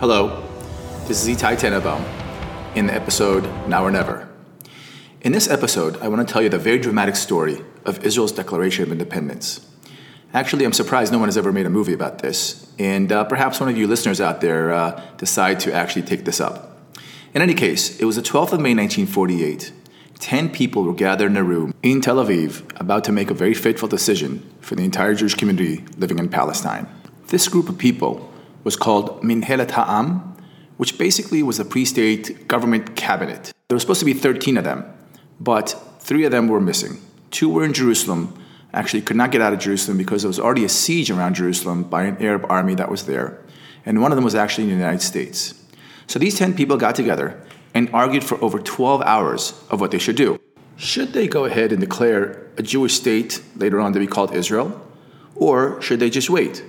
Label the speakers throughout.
Speaker 1: Hello, this is Itai Tenenbaum in the episode Now or Never. In this episode, I want to tell you the very dramatic story of Israel's Declaration of Independence. Actually, I'm surprised no one has ever made a movie about this, and uh, perhaps one of you listeners out there uh, decide to actually take this up. In any case, it was the 12th of May 1948. Ten people were gathered in a room in Tel Aviv about to make a very fateful decision for the entire Jewish community living in Palestine. This group of people was called Minhelet Ha'am, which basically was a pre-state government cabinet. There were supposed to be 13 of them, but three of them were missing. Two were in Jerusalem, actually could not get out of Jerusalem because there was already a siege around Jerusalem by an Arab army that was there, and one of them was actually in the United States. So these 10 people got together and argued for over 12 hours of what they should do. Should they go ahead and declare a Jewish state later on to be called Israel, or should they just wait?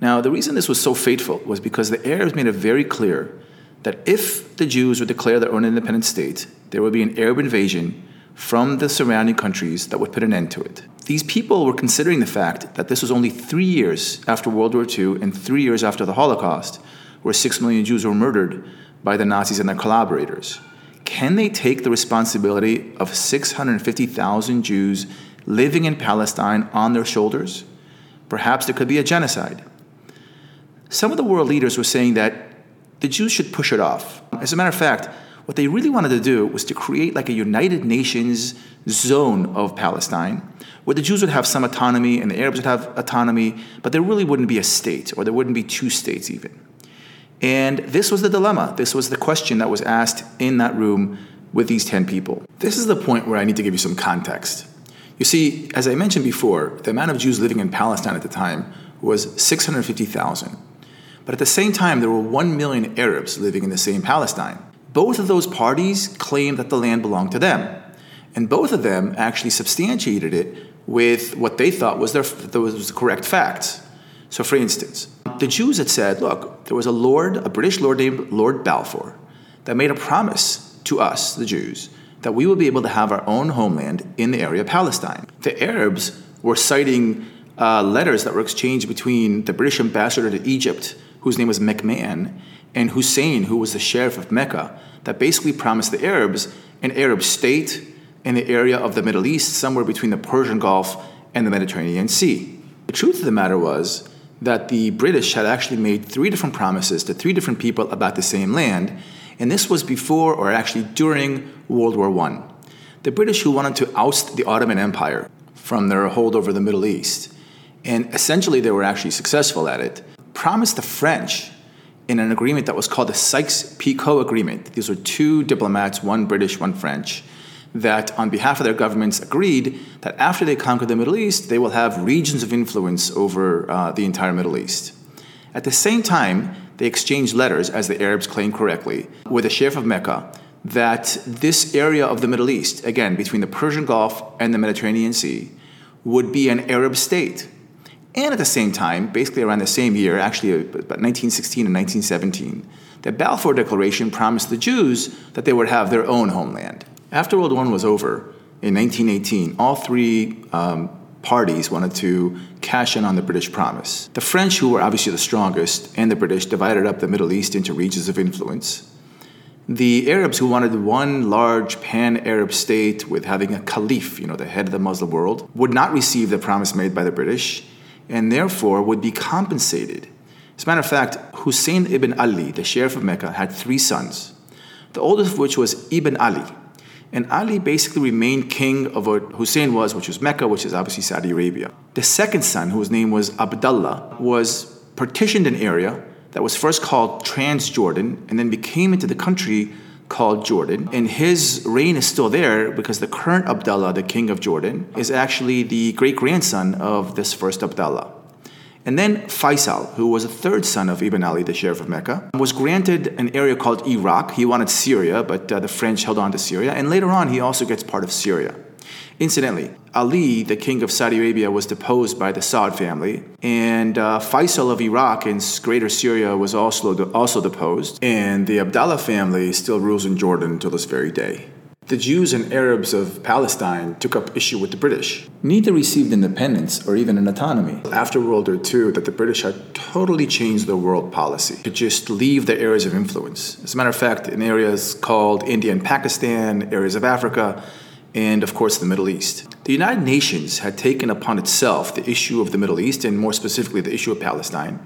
Speaker 1: Now, the reason this was so fateful was because the Arabs made it very clear that if the Jews would declare their own independent state, there would be an Arab invasion from the surrounding countries that would put an end to it. These people were considering the fact that this was only three years after World War II and three years after the Holocaust, where six million Jews were murdered by the Nazis and their collaborators. Can they take the responsibility of 650,000 Jews living in Palestine on their shoulders? Perhaps there could be a genocide. Some of the world leaders were saying that the Jews should push it off. As a matter of fact, what they really wanted to do was to create like a United Nations zone of Palestine where the Jews would have some autonomy and the Arabs would have autonomy, but there really wouldn't be a state, or there wouldn't be two states even. And this was the dilemma. This was the question that was asked in that room with these 10 people. This is the point where I need to give you some context. You see, as I mentioned before, the amount of Jews living in Palestine at the time was 650,000. But at the same time, there were 1 million Arabs living in the same Palestine. Both of those parties claimed that the land belonged to them. And both of them actually substantiated it with what they thought was, their, was the correct facts. So, for instance, the Jews had said, look, there was a lord, a British lord named Lord Balfour, that made a promise to us, the Jews, that we would be able to have our own homeland in the area of Palestine. The Arabs were citing uh, letters that were exchanged between the British ambassador to Egypt whose name was McMahon, and Hussein, who was the sheriff of Mecca, that basically promised the Arabs an Arab state in the area of the Middle East, somewhere between the Persian Gulf and the Mediterranean Sea. The truth of the matter was that the British had actually made three different promises to three different people about the same land, and this was before or actually during World War I. The British, who wanted to oust the Ottoman Empire from their hold over the Middle East, and essentially they were actually successful at it, promised the French in an agreement that was called the Sykes-Picot Agreement. These were two diplomats, one British, one French, that on behalf of their governments agreed that after they conquer the Middle East, they will have regions of influence over uh, the entire Middle East. At the same time, they exchanged letters, as the Arabs claim correctly, with the Sheikh of Mecca that this area of the Middle East, again, between the Persian Gulf and the Mediterranean Sea, would be an Arab state and at the same time, basically around the same year, actually about 1916 and 1917, the Balfour Declaration promised the Jews that they would have their own homeland. After World War I was over, in 1918, all three um, parties wanted to cash in on the British promise. The French, who were obviously the strongest, and the British divided up the Middle East into regions of influence. The Arabs, who wanted one large pan Arab state with having a caliph, you know, the head of the Muslim world, would not receive the promise made by the British and therefore would be compensated. As a matter of fact, Hussein ibn Ali, the sheriff of Mecca, had three sons, the oldest of which was Ibn Ali. And Ali basically remained king of what Hussein was, which was Mecca, which is obviously Saudi Arabia. The second son, whose name was Abdullah, was partitioned an area that was first called Transjordan and then became into the country called Jordan. And his reign is still there because the current Abdullah, the king of Jordan, is actually the great grandson of this first Abdullah. And then Faisal, who was a third son of Ibn Ali, the sheriff of Mecca, was granted an area called Iraq. He wanted Syria, but uh, the French held on to Syria. And later on, he also gets part of Syria. Incidentally, Ali, the king of Saudi Arabia, was deposed by the Saud family, and uh, Faisal of Iraq in Greater Syria was also, also deposed, and the Abdallah family still rules in Jordan until this very day. the Jews and Arabs of Palestine took up issue with the British. Neither received independence or even an autonomy. After World War II, that the British had totally changed their world policy to just leave their areas of influence. As a matter of fact, in areas called India and Pakistan, areas of Africa, and of course the Middle East. The United Nations had taken upon itself the issue of the Middle East, and more specifically the issue of Palestine,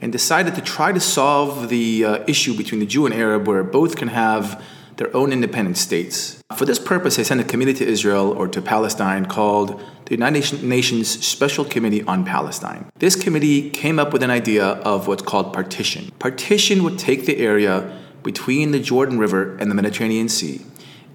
Speaker 1: and decided to try to solve the uh, issue between the Jew and Arab where both can have their own independent states. For this purpose, they sent a committee to Israel or to Palestine called the United Nations Special Committee on Palestine. This committee came up with an idea of what's called partition. Partition would take the area between the Jordan River and the Mediterranean Sea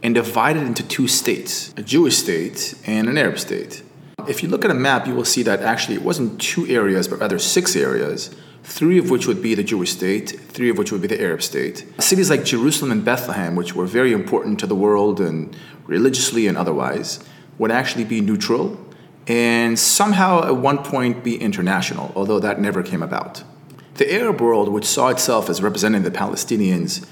Speaker 1: and divided into two states a Jewish state and an Arab state. If you look at a map, you will see that actually it wasn't two areas, but rather six areas three of which would be the Jewish state, three of which would be the Arab state. Cities like Jerusalem and Bethlehem, which were very important to the world and religiously and otherwise, would actually be neutral and somehow at one point be international, although that never came about. The Arab world, which saw itself as representing the Palestinians,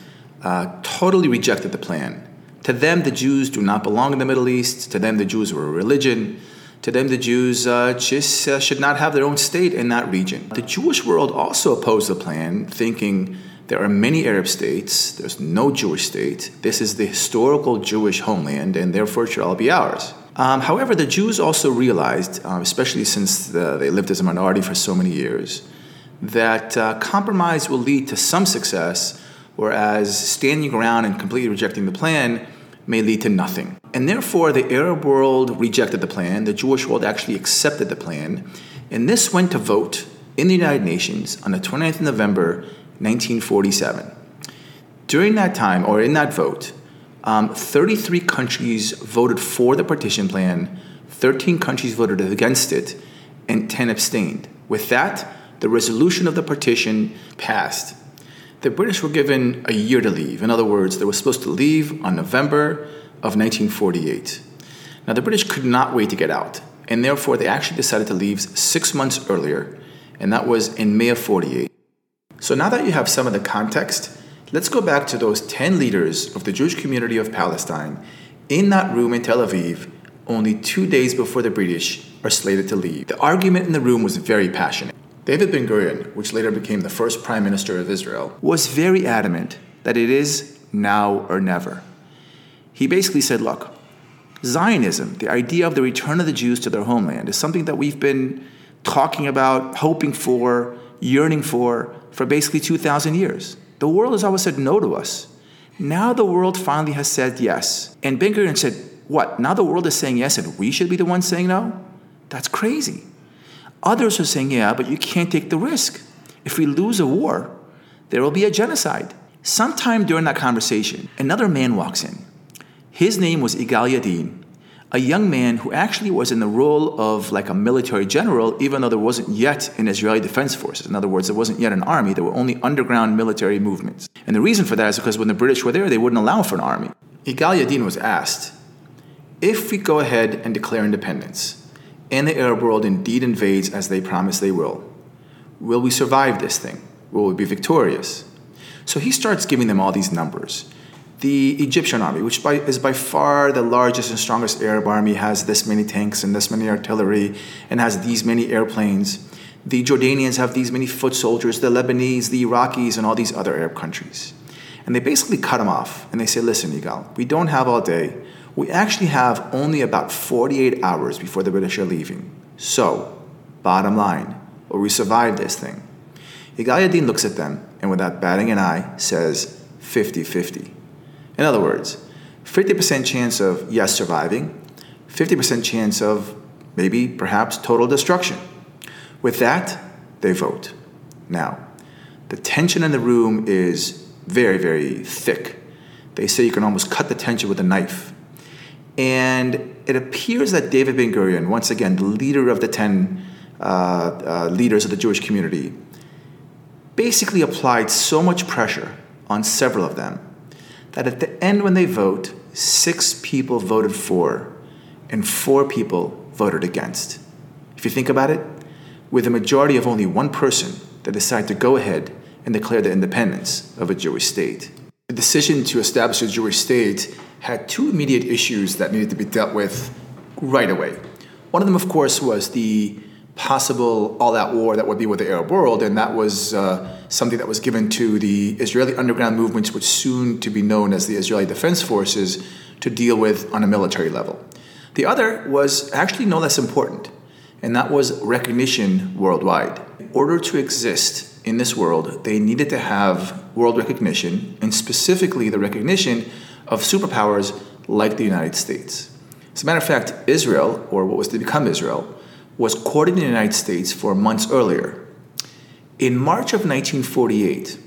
Speaker 1: uh, totally rejected the plan. To them, the Jews do not belong in the Middle East. To them, the Jews were a religion. To them, the Jews uh, just uh, should not have their own state in that region. The Jewish world also opposed the plan, thinking there are many Arab states, there's no Jewish state, this is the historical Jewish homeland, and therefore it should all be ours. Um, however, the Jews also realized, um, especially since the, they lived as a minority for so many years, that uh, compromise will lead to some success, whereas standing around and completely rejecting the plan may lead to nothing. And therefore, the Arab world rejected the plan, the Jewish world actually accepted the plan, and this went to vote in the United Nations on the 29th of November 1947. During that time, or in that vote, um, 33 countries voted for the partition plan, 13 countries voted against it, and 10 abstained. With that, the resolution of the partition passed the British were given a year to leave. In other words, they were supposed to leave on November of 1948. Now, the British could not wait to get out, and therefore they actually decided to leave six months earlier, and that was in May of 48. So now that you have some of the context, let's go back to those 10 leaders of the Jewish community of Palestine in that room in Tel Aviv only two days before the British are slated to leave. The argument in the room was very passionate. David Ben Gurion, which later became the first prime minister of Israel, was very adamant that it is now or never. He basically said, look, Zionism, the idea of the return of the Jews to their homeland, is something that we've been talking about, hoping for, yearning for, for basically 2,000 years. The world has always said no to us. Now the world finally has said yes. And Ben Gurion said, What? Now the world is saying yes and we should be the ones saying no? That's crazy. Others are saying, yeah, but you can't take the risk. If we lose a war, there will be a genocide. Sometime during that conversation, another man walks in. His name was Igal Yadin, a young man who actually was in the role of like a military general, even though there wasn't yet an Israeli defense forces. In other words, there wasn't yet an army, there were only underground military movements. And the reason for that is because when the British were there, they wouldn't allow for an army. Igal Yadin was asked, if we go ahead and declare independence, and the Arab world indeed invades as they promise they will. Will we survive this thing? Will we be victorious? So he starts giving them all these numbers. The Egyptian army, which by, is by far the largest and strongest Arab army, has this many tanks and this many artillery and has these many airplanes. The Jordanians have these many foot soldiers, the Lebanese, the Iraqis, and all these other Arab countries. And they basically cut them off and they say, listen, Igal, we don't have all day we actually have only about 48 hours before the British are leaving. So, bottom line, will we survive this thing? Igal Yadin looks at them and without batting an eye says 50 50. In other words, 50% chance of yes surviving, 50% chance of maybe perhaps total destruction. With that, they vote. Now, the tension in the room is very, very thick. They say you can almost cut the tension with a knife. And it appears that David Ben Gurion, once again, the leader of the 10 uh, uh, leaders of the Jewish community, basically applied so much pressure on several of them that at the end, when they vote, six people voted for and four people voted against. If you think about it, with a majority of only one person, they decide to go ahead and declare the independence of a Jewish state. the decision to establish a Jewish state had two immediate issues that needed to be dealt with right away. One of them, of course, was the possible all out war that would be with the Arab world, and that was uh, something that was given to the Israeli underground movements, which soon to be known as the Israeli Defense Forces, to deal with on a military level. The other was actually no less important, and that was recognition worldwide. In order to exist in this world, they needed to have world recognition, and specifically the recognition of superpowers like the United States. As a matter of fact, Israel, or what was to become Israel, was courting the United States for months earlier. In March of 1948,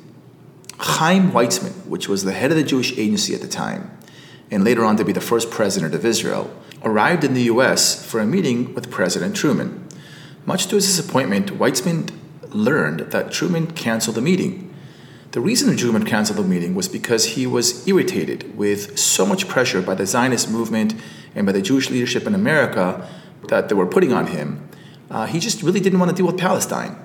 Speaker 1: Chaim Weizmann, which was the head of the Jewish agency at the time, and later on to be the first president of Israel, arrived in the US for a meeting with President Truman. Much to his disappointment, Weizmann learned that Truman canceled the meeting. The reason Truman canceled the meeting was because he was irritated with so much pressure by the Zionist movement and by the Jewish leadership in America that they were putting on him. Uh, he just really didn't want to deal with Palestine.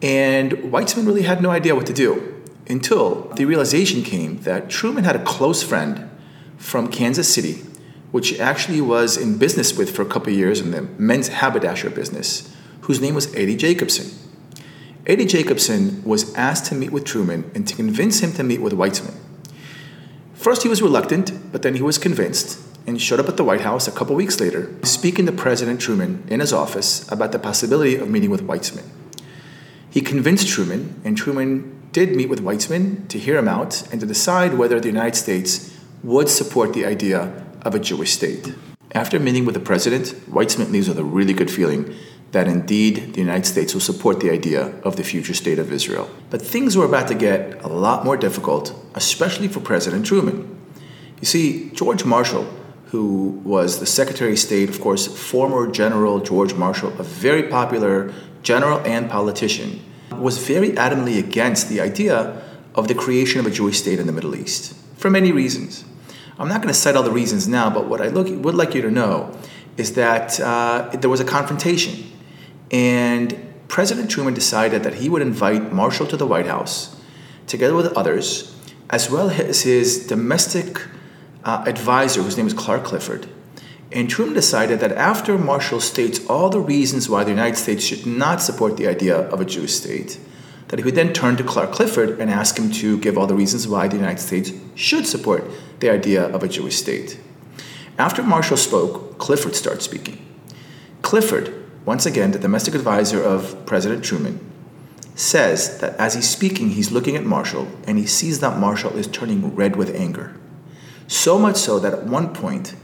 Speaker 1: And Weizmann really had no idea what to do until the realization came that Truman had a close friend from Kansas City, which actually was in business with for a couple years in the men's haberdasher business, whose name was Eddie Jacobson. Eddie Jacobson was asked to meet with Truman and to convince him to meet with Weizmann. First, he was reluctant, but then he was convinced and showed up at the White House a couple weeks later, speaking to President Truman in his office about the possibility of meeting with Weizmann. He convinced Truman, and Truman did meet with Weizmann to hear him out and to decide whether the United States would support the idea of a Jewish state. After meeting with the president, Weizmann leaves with a really good feeling that indeed the United States will support the idea of the future state of Israel. But things were about to get a lot more difficult, especially for President Truman. You see, George Marshall, who was the Secretary of State, of course, former General George Marshall, a very popular general and politician, was very adamantly against the idea of the creation of a Jewish state in the Middle East for many reasons. I'm not going to cite all the reasons now, but what I look, would like you to know is that uh, there was a confrontation and President Truman decided that he would invite Marshall to the White House, together with others, as well as his domestic uh, advisor, whose name is Clark Clifford. And Truman decided that after Marshall states all the reasons why the United States should not support the idea of a Jewish state, that he would then turn to Clark Clifford and ask him to give all the reasons why the United States should support the idea of a Jewish state. After Marshall spoke, Clifford started speaking. Clifford once again, the domestic advisor of President Truman, says that as he's speaking, he's looking at Marshall and he sees that Marshall is turning red with anger. So much so that at one point,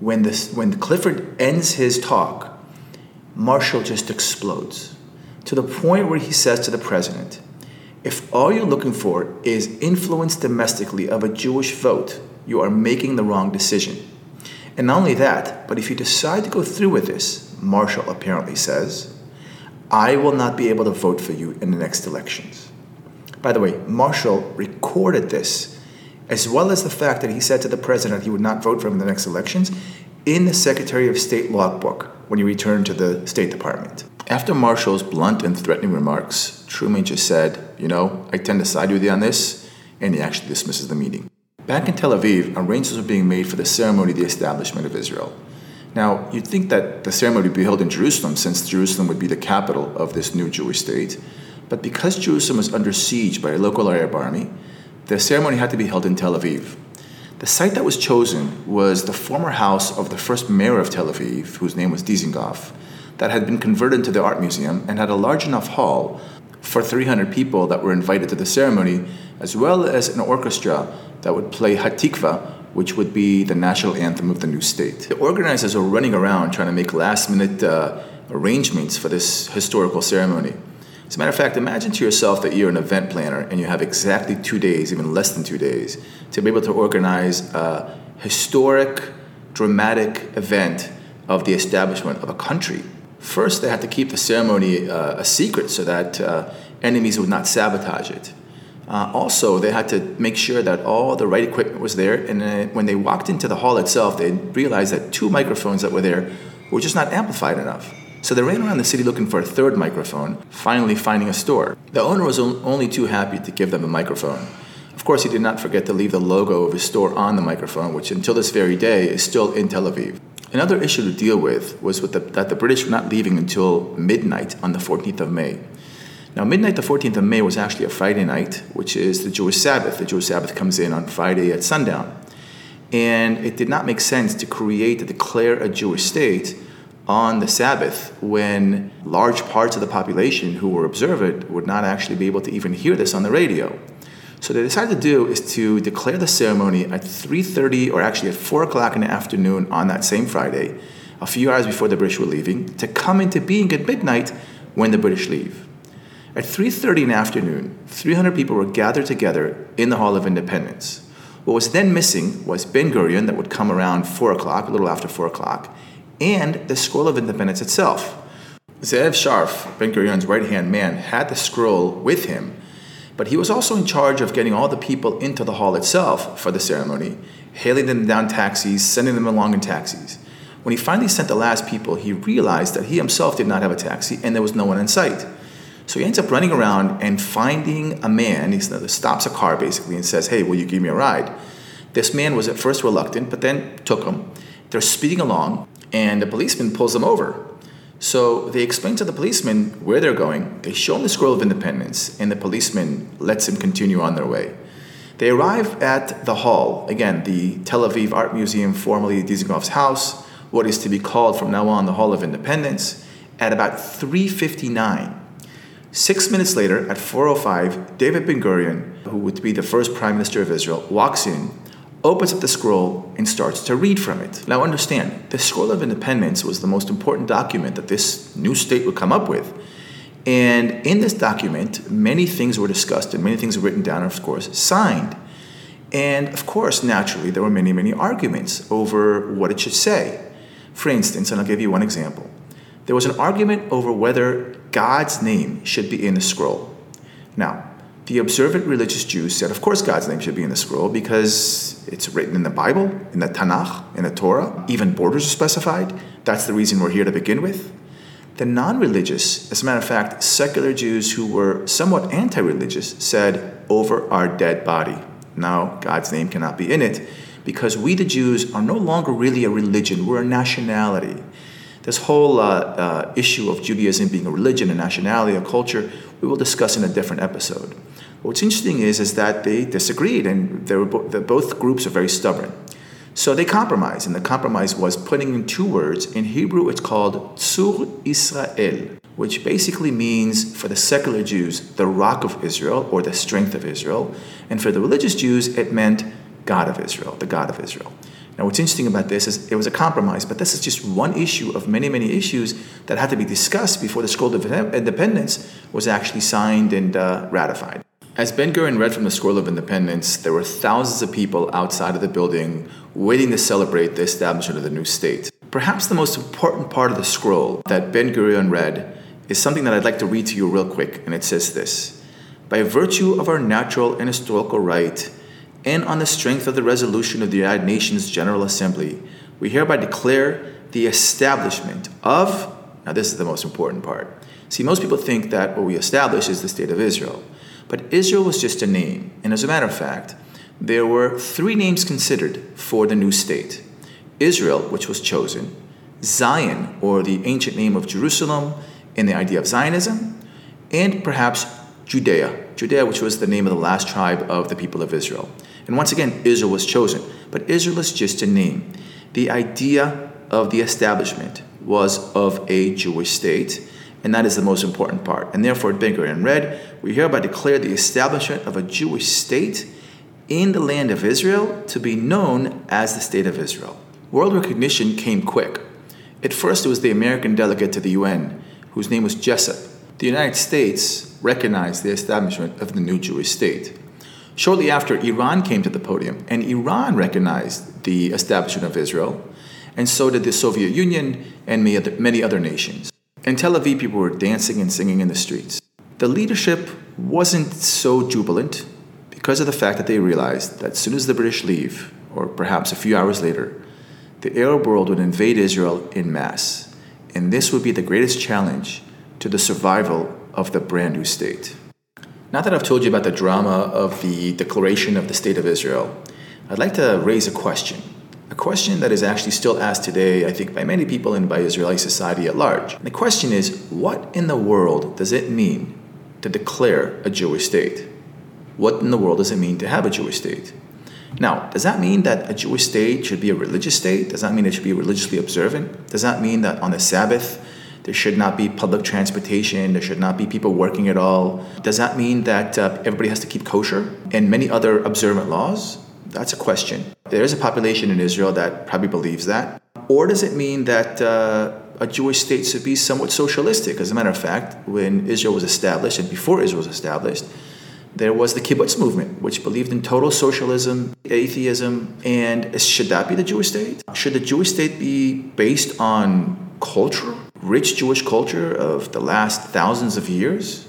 Speaker 1: when, this, when Clifford ends his talk, Marshall just explodes to the point where he says to the president, If all you're looking for is influence domestically of a Jewish vote, you are making the wrong decision. And not only that, but if you decide to go through with this, Marshall apparently says, I will not be able to vote for you in the next elections. By the way, Marshall recorded this, as well as the fact that he said to the president he would not vote for him in the next elections, in the Secretary of State logbook when he returned to the State Department. After Marshall's blunt and threatening remarks, Truman just said, You know, I tend to side with you on this, and he actually dismisses the meeting. Back in Tel Aviv, arrangements were being made for the ceremony of the establishment of Israel. Now, you'd think that the ceremony would be held in Jerusalem, since Jerusalem would be the capital of this new Jewish state. But because Jerusalem was under siege by a local Arab army, the ceremony had to be held in Tel Aviv. The site that was chosen was the former house of the first mayor of Tel Aviv, whose name was Dizengoff, that had been converted into the art museum and had a large enough hall for 300 people that were invited to the ceremony, as well as an orchestra that would play Hatikva, which would be the national anthem of the new state. The organizers were running around trying to make last minute uh, arrangements for this historical ceremony. As a matter of fact, imagine to yourself that you're an event planner and you have exactly two days, even less than two days, to be able to organize a historic, dramatic event of the establishment of a country. First, they had to keep the ceremony uh, a secret so that uh, enemies would not sabotage it. Uh, also, they had to make sure that all the right equipment was there. And uh, when they walked into the hall itself, they realized that two microphones that were there were just not amplified enough. So they ran around the city looking for a third microphone, finally finding a store. The owner was only too happy to give them a microphone. Of course, he did not forget to leave the logo of his store on the microphone, which until this very day is still in Tel Aviv. Another issue to deal with was with the, that the British were not leaving until midnight on the 14th of May. Now, midnight the 14th of May was actually a Friday night, which is the Jewish Sabbath. The Jewish Sabbath comes in on Friday at sundown. And it did not make sense to create, to declare a Jewish state on the Sabbath when large parts of the population who were observant would not actually be able to even hear this on the radio. So they decided to do is to declare the ceremony at 3:30 or actually at 4 o'clock in the afternoon on that same Friday, a few hours before the British were leaving, to come into being at midnight when the British leave. At 3:30 in the afternoon, 300 people were gathered together in the Hall of Independence. What was then missing was Ben Gurion, that would come around 4 o'clock, a little after 4 o'clock, and the Scroll of Independence itself. Zev Sharf, Ben Gurion's right hand man, had the scroll with him, but he was also in charge of getting all the people into the hall itself for the ceremony, hailing them down taxis, sending them along in taxis. When he finally sent the last people, he realized that he himself did not have a taxi and there was no one in sight. So he ends up running around and finding a man. He stops a car basically and says, Hey, will you give me a ride? This man was at first reluctant, but then took him. They're speeding along, and the policeman pulls them over. So they explain to the policeman where they're going. They show him the scroll of independence, and the policeman lets him continue on their way. They arrive at the hall, again, the Tel Aviv Art Museum, formerly Dizengoff's house, what is to be called from now on the Hall of Independence, at about 359. Six minutes later, at 4.05, David Ben Gurion, who would be the first prime minister of Israel, walks in, opens up the scroll, and starts to read from it. Now understand, the Scroll of Independence was the most important document that this new state would come up with. And in this document, many things were discussed and many things were written down, and of course, signed. And of course, naturally, there were many, many arguments over what it should say. For instance, and I'll give you one example there was an argument over whether God's name should be in the scroll. Now, the observant religious Jews said, of course, God's name should be in the scroll because it's written in the Bible, in the Tanakh, in the Torah. Even borders are specified. That's the reason we're here to begin with. The non religious, as a matter of fact, secular Jews who were somewhat anti religious said, over our dead body. Now, God's name cannot be in it because we, the Jews, are no longer really a religion, we're a nationality this whole uh, uh, issue of Judaism being a religion, a nationality, a culture, we will discuss in a different episode. What's interesting is, is that they disagreed, and they were bo- both groups are very stubborn. So they compromised, and the compromise was putting in two words. In Hebrew, it's called Tzur Israel, which basically means for the secular Jews, the rock of Israel or the strength of Israel, and for the religious Jews, it meant God of Israel, the God of Israel. Now, what's interesting about this is it was a compromise, but this is just one issue of many, many issues that had to be discussed before the Scroll of Independence was actually signed and uh, ratified. As Ben Gurion read from the Scroll of Independence, there were thousands of people outside of the building waiting to celebrate the establishment of the new state. Perhaps the most important part of the scroll that Ben Gurion read is something that I'd like to read to you real quick, and it says this By virtue of our natural and historical right, and on the strength of the resolution of the United Nations General Assembly, we hereby declare the establishment of, now this is the most important part. See, most people think that what we establish is the state of Israel. But Israel was just a name. And as a matter of fact, there were three names considered for the new state Israel, which was chosen, Zion, or the ancient name of Jerusalem, in the idea of Zionism, and perhaps Judea, Judea, which was the name of the last tribe of the people of Israel. And once again, Israel was chosen. But Israel is just a name. The idea of the establishment was of a Jewish state, and that is the most important part. And therefore, Ben Gurion read, we hereby declare the establishment of a Jewish state in the land of Israel to be known as the State of Israel. World recognition came quick. At first, it was the American delegate to the UN, whose name was Jessup. The United States recognized the establishment of the new Jewish state. Shortly after, Iran came to the podium, and Iran recognized the establishment of Israel, and so did the Soviet Union and many other, many other nations. In Tel Aviv, people were dancing and singing in the streets. The leadership wasn't so jubilant because of the fact that they realized that as soon as the British leave, or perhaps a few hours later, the Arab world would invade Israel in mass. And this would be the greatest challenge to the survival of the brand new state. Now that I've told you about the drama of the declaration of the State of Israel, I'd like to raise a question. A question that is actually still asked today, I think, by many people and by Israeli society at large. And the question is what in the world does it mean to declare a Jewish state? What in the world does it mean to have a Jewish state? Now, does that mean that a Jewish state should be a religious state? Does that mean it should be religiously observant? Does that mean that on the Sabbath, there should not be public transportation. There should not be people working at all. Does that mean that uh, everybody has to keep kosher and many other observant laws? That's a question. There is a population in Israel that probably believes that. Or does it mean that uh, a Jewish state should be somewhat socialistic? As a matter of fact, when Israel was established and before Israel was established, there was the kibbutz movement, which believed in total socialism, atheism, and should that be the Jewish state? Should the Jewish state be based on culture rich Jewish culture of the last thousands of years?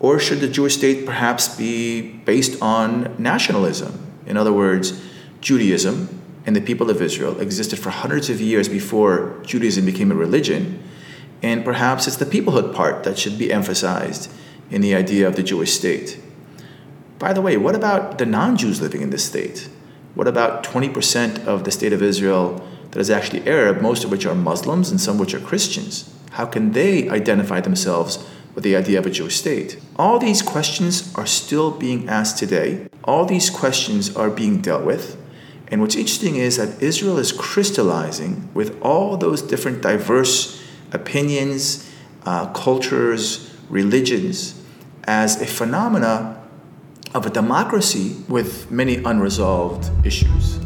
Speaker 1: Or should the Jewish state perhaps be based on nationalism? In other words, Judaism and the people of Israel existed for hundreds of years before Judaism became a religion, and perhaps it's the peoplehood part that should be emphasized in the idea of the Jewish state. By the way, what about the non Jews living in this state? What about 20% of the state of Israel that is actually Arab, most of which are Muslims and some of which are Christians. How can they identify themselves with the idea of a Jewish state? All these questions are still being asked today. All these questions are being dealt with. And what's interesting is that Israel is crystallizing with all those different diverse opinions, uh, cultures, religions as a phenomena of a democracy with many unresolved issues.